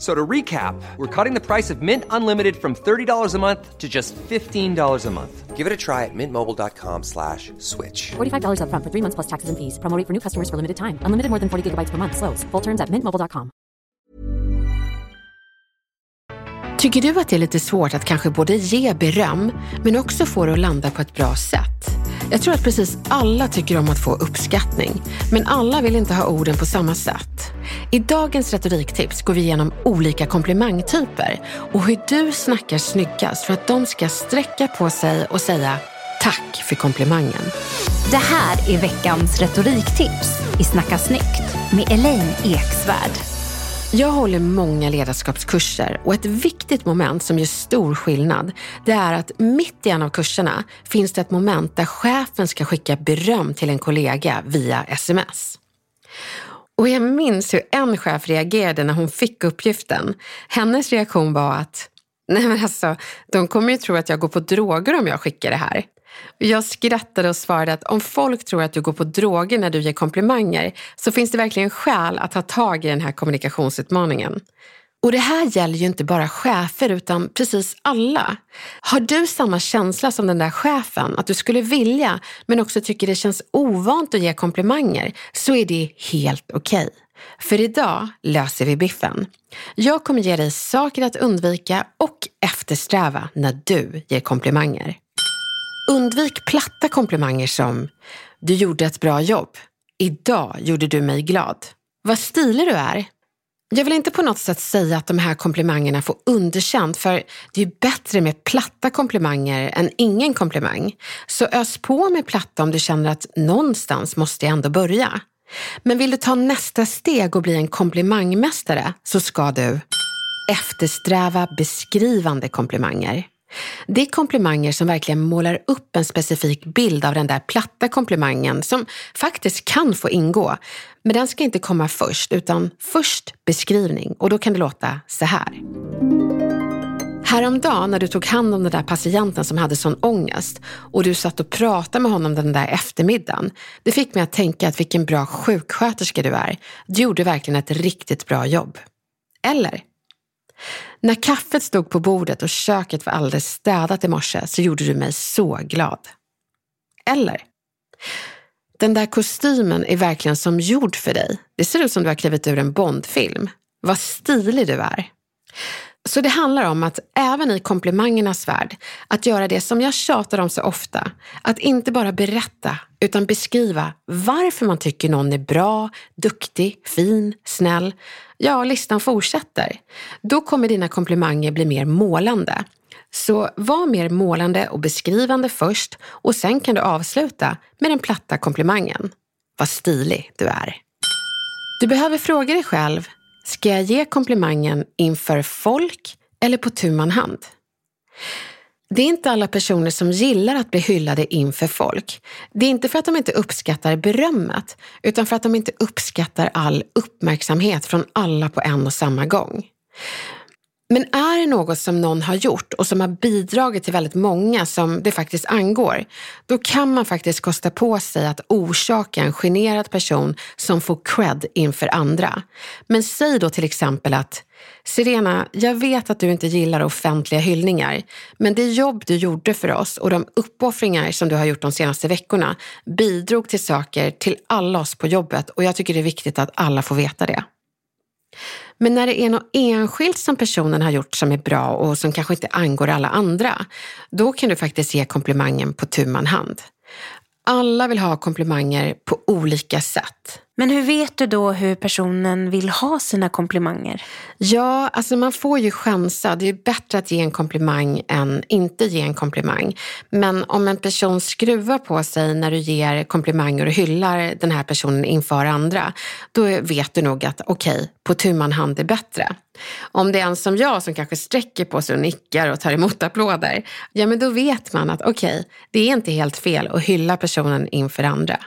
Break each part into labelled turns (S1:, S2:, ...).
S1: So to recap, we're cutting the price of Mint Unlimited from $30 a month to just $15 a month. Give it a try at mintmobile.com slash switch.
S2: $45 upfront for three months plus taxes and fees. Promo rate for new customers for limited time. Unlimited more than 40 gigabytes per month. Slows. Full terms at mintmobile.com.
S3: Tycker du att det är lite svårt att kanske både ge beröm, men också få det att landa på ett bra sätt? Jag tror att precis alla tycker om att få uppskattning, men alla vill inte ha orden på samma sätt. I dagens retoriktips går vi igenom olika komplimangtyper och hur du snackar snyggast för att de ska sträcka på sig och säga tack för komplimangen.
S4: Det här är veckans retoriktips i Snacka snyggt med Elaine Eksvärd.
S3: Jag håller många ledarskapskurser och ett viktigt moment som gör stor skillnad, det är att mitt i en av kurserna finns det ett moment där chefen ska skicka beröm till en kollega via sms. Och jag minns hur en chef reagerade när hon fick uppgiften. Hennes reaktion var att, nej men alltså, de kommer ju tro att jag går på droger om jag skickar det här. Jag skrattade och svarade att om folk tror att du går på droger när du ger komplimanger så finns det verkligen skäl att ta tag i den här kommunikationsutmaningen. Och det här gäller ju inte bara chefer utan precis alla. Har du samma känsla som den där chefen, att du skulle vilja men också tycker det känns ovant att ge komplimanger, så är det helt okej. Okay. För idag löser vi biffen. Jag kommer ge dig saker att undvika och eftersträva när du ger komplimanger. Undvik platta komplimanger som “Du gjorde ett bra jobb”, “Idag gjorde du mig glad”. Vad stilig du är. Jag vill inte på något sätt säga att de här komplimangerna får underkänt för det är bättre med platta komplimanger än ingen komplimang. Så ös på med platta om du känner att någonstans måste jag ändå börja. Men vill du ta nästa steg och bli en komplimangmästare så ska du eftersträva beskrivande komplimanger. Det är komplimanger som verkligen målar upp en specifik bild av den där platta komplimangen som faktiskt kan få ingå. Men den ska inte komma först, utan först beskrivning och då kan det låta så här. Häromdagen när du tog hand om den där patienten som hade sån ångest och du satt och pratade med honom den där eftermiddagen. Det fick mig att tänka att vilken bra sjuksköterska du är. Du gjorde verkligen ett riktigt bra jobb. Eller? När kaffet stod på bordet och köket var alldeles städat i morse så gjorde du mig så glad. Eller? Den där kostymen är verkligen som gjord för dig. Det ser ut som du har klivit ur en Bondfilm. Vad stilig du är. Så det handlar om att även i komplimangernas värld, att göra det som jag tjatar om så ofta. Att inte bara berätta, utan beskriva varför man tycker någon är bra, duktig, fin, snäll. Ja, listan fortsätter. Då kommer dina komplimanger bli mer målande. Så var mer målande och beskrivande först och sen kan du avsluta med den platta komplimangen. Vad stilig du är. Du behöver fråga dig själv, Ska jag ge komplimangen inför folk eller på tu man hand? Det är inte alla personer som gillar att bli hyllade inför folk. Det är inte för att de inte uppskattar berömmet, utan för att de inte uppskattar all uppmärksamhet från alla på en och samma gång. Men är det något som någon har gjort och som har bidragit till väldigt många som det faktiskt angår, då kan man faktiskt kosta på sig att orsaka en generad person som får cred inför andra. Men säg då till exempel att Sirena, jag vet att du inte gillar offentliga hyllningar, men det jobb du gjorde för oss och de uppoffringar som du har gjort de senaste veckorna bidrog till saker till alla oss på jobbet och jag tycker det är viktigt att alla får veta det. Men när det är något enskilt som personen har gjort som är bra och som kanske inte angår alla andra, då kan du faktiskt ge komplimangen på tu man hand. Alla vill ha komplimanger på olika sätt.
S5: Men hur vet du då hur personen vill ha sina komplimanger?
S3: Ja, alltså man får ju chansa. Det är bättre att ge en komplimang än inte ge en komplimang. Men om en person skruvar på sig när du ger komplimanger och hyllar den här personen inför andra, då vet du nog att okej, okay, på tu man hand är bättre. Om det är en som jag som kanske sträcker på sig och nickar och tar emot applåder, ja men då vet man att okej, okay, det är inte helt fel att hylla personen inför andra.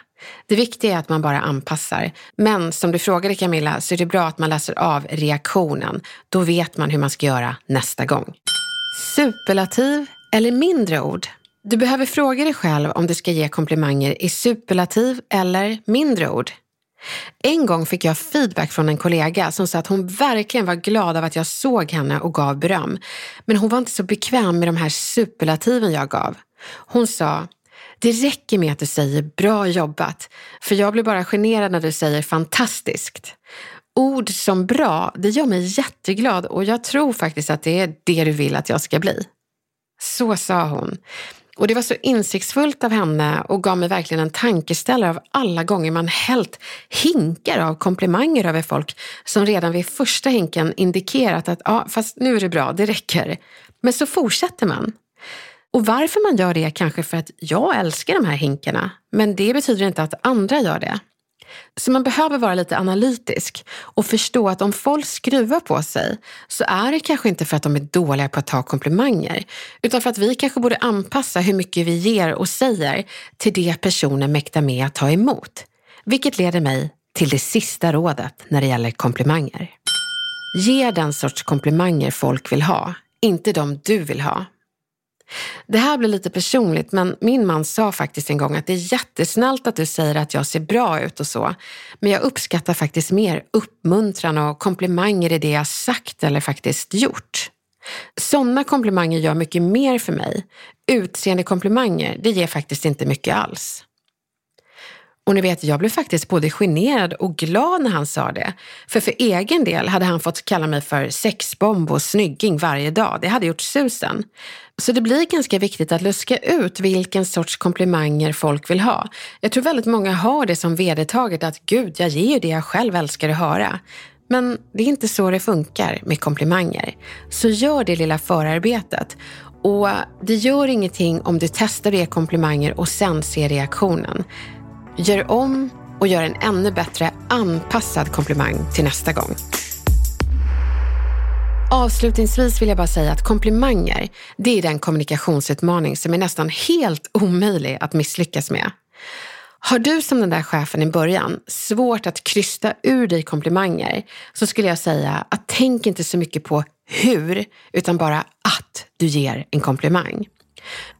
S3: Det viktiga är att man bara anpassar. Men som du frågade Camilla så är det bra att man läser av reaktionen. Då vet man hur man ska göra nästa gång. Superlativ eller mindre ord? Du behöver fråga dig själv om du ska ge komplimanger i superlativ eller mindre ord. En gång fick jag feedback från en kollega som sa att hon verkligen var glad av att jag såg henne och gav beröm. Men hon var inte så bekväm med de här superlativen jag gav. Hon sa, det räcker med att du säger bra jobbat, för jag blir bara generad när du säger fantastiskt. Ord som bra, det gör mig jätteglad och jag tror faktiskt att det är det du vill att jag ska bli. Så sa hon. Och det var så insiktsfullt av henne och gav mig verkligen en tankeställare av alla gånger man hällt hinkar av komplimanger över folk som redan vid första hinken indikerat att ja, fast nu är det bra, det räcker. Men så fortsätter man. Och varför man gör det kanske för att jag älskar de här hinkarna, men det betyder inte att andra gör det. Så man behöver vara lite analytisk och förstå att om folk skruvar på sig så är det kanske inte för att de är dåliga på att ta komplimanger, utan för att vi kanske borde anpassa hur mycket vi ger och säger till det personen mäktar med att ta emot. Vilket leder mig till det sista rådet när det gäller komplimanger. Ge den sorts komplimanger folk vill ha, inte de du vill ha. Det här blir lite personligt, men min man sa faktiskt en gång att det är jättesnällt att du säger att jag ser bra ut och så. Men jag uppskattar faktiskt mer uppmuntran och komplimanger i det jag sagt eller faktiskt gjort. Sådana komplimanger gör mycket mer för mig. Utseende komplimanger, det ger faktiskt inte mycket alls. Och ni vet, jag blev faktiskt både generad och glad när han sa det. För för egen del hade han fått kalla mig för sexbomb och snygging varje dag. Det hade gjort susen. Så det blir ganska viktigt att luska ut vilken sorts komplimanger folk vill ha. Jag tror väldigt många har det som vedertaget att gud, jag ger ju det jag själv älskar att höra. Men det är inte så det funkar med komplimanger. Så gör det lilla förarbetet. Och det gör ingenting om du testar att ge komplimanger och sen ser reaktionen. Gör om och gör en ännu bättre anpassad komplimang till nästa gång. Avslutningsvis vill jag bara säga att komplimanger, det är den kommunikationsutmaning som är nästan helt omöjlig att misslyckas med. Har du som den där chefen i början svårt att krysta ur dig komplimanger så skulle jag säga att tänk inte så mycket på hur, utan bara att du ger en komplimang.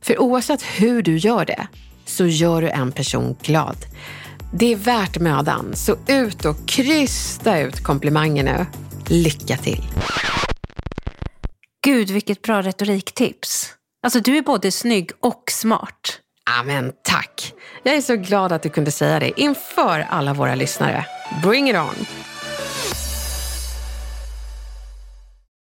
S3: För oavsett hur du gör det så gör du en person glad. Det är värt mödan, så ut och krysta ut komplimanger nu. Lycka till!
S5: Gud, vilket bra retoriktips. Alltså, du är både snygg och smart.
S3: Amen, tack. Jag är så glad att du kunde säga det inför alla våra lyssnare. Bring it on!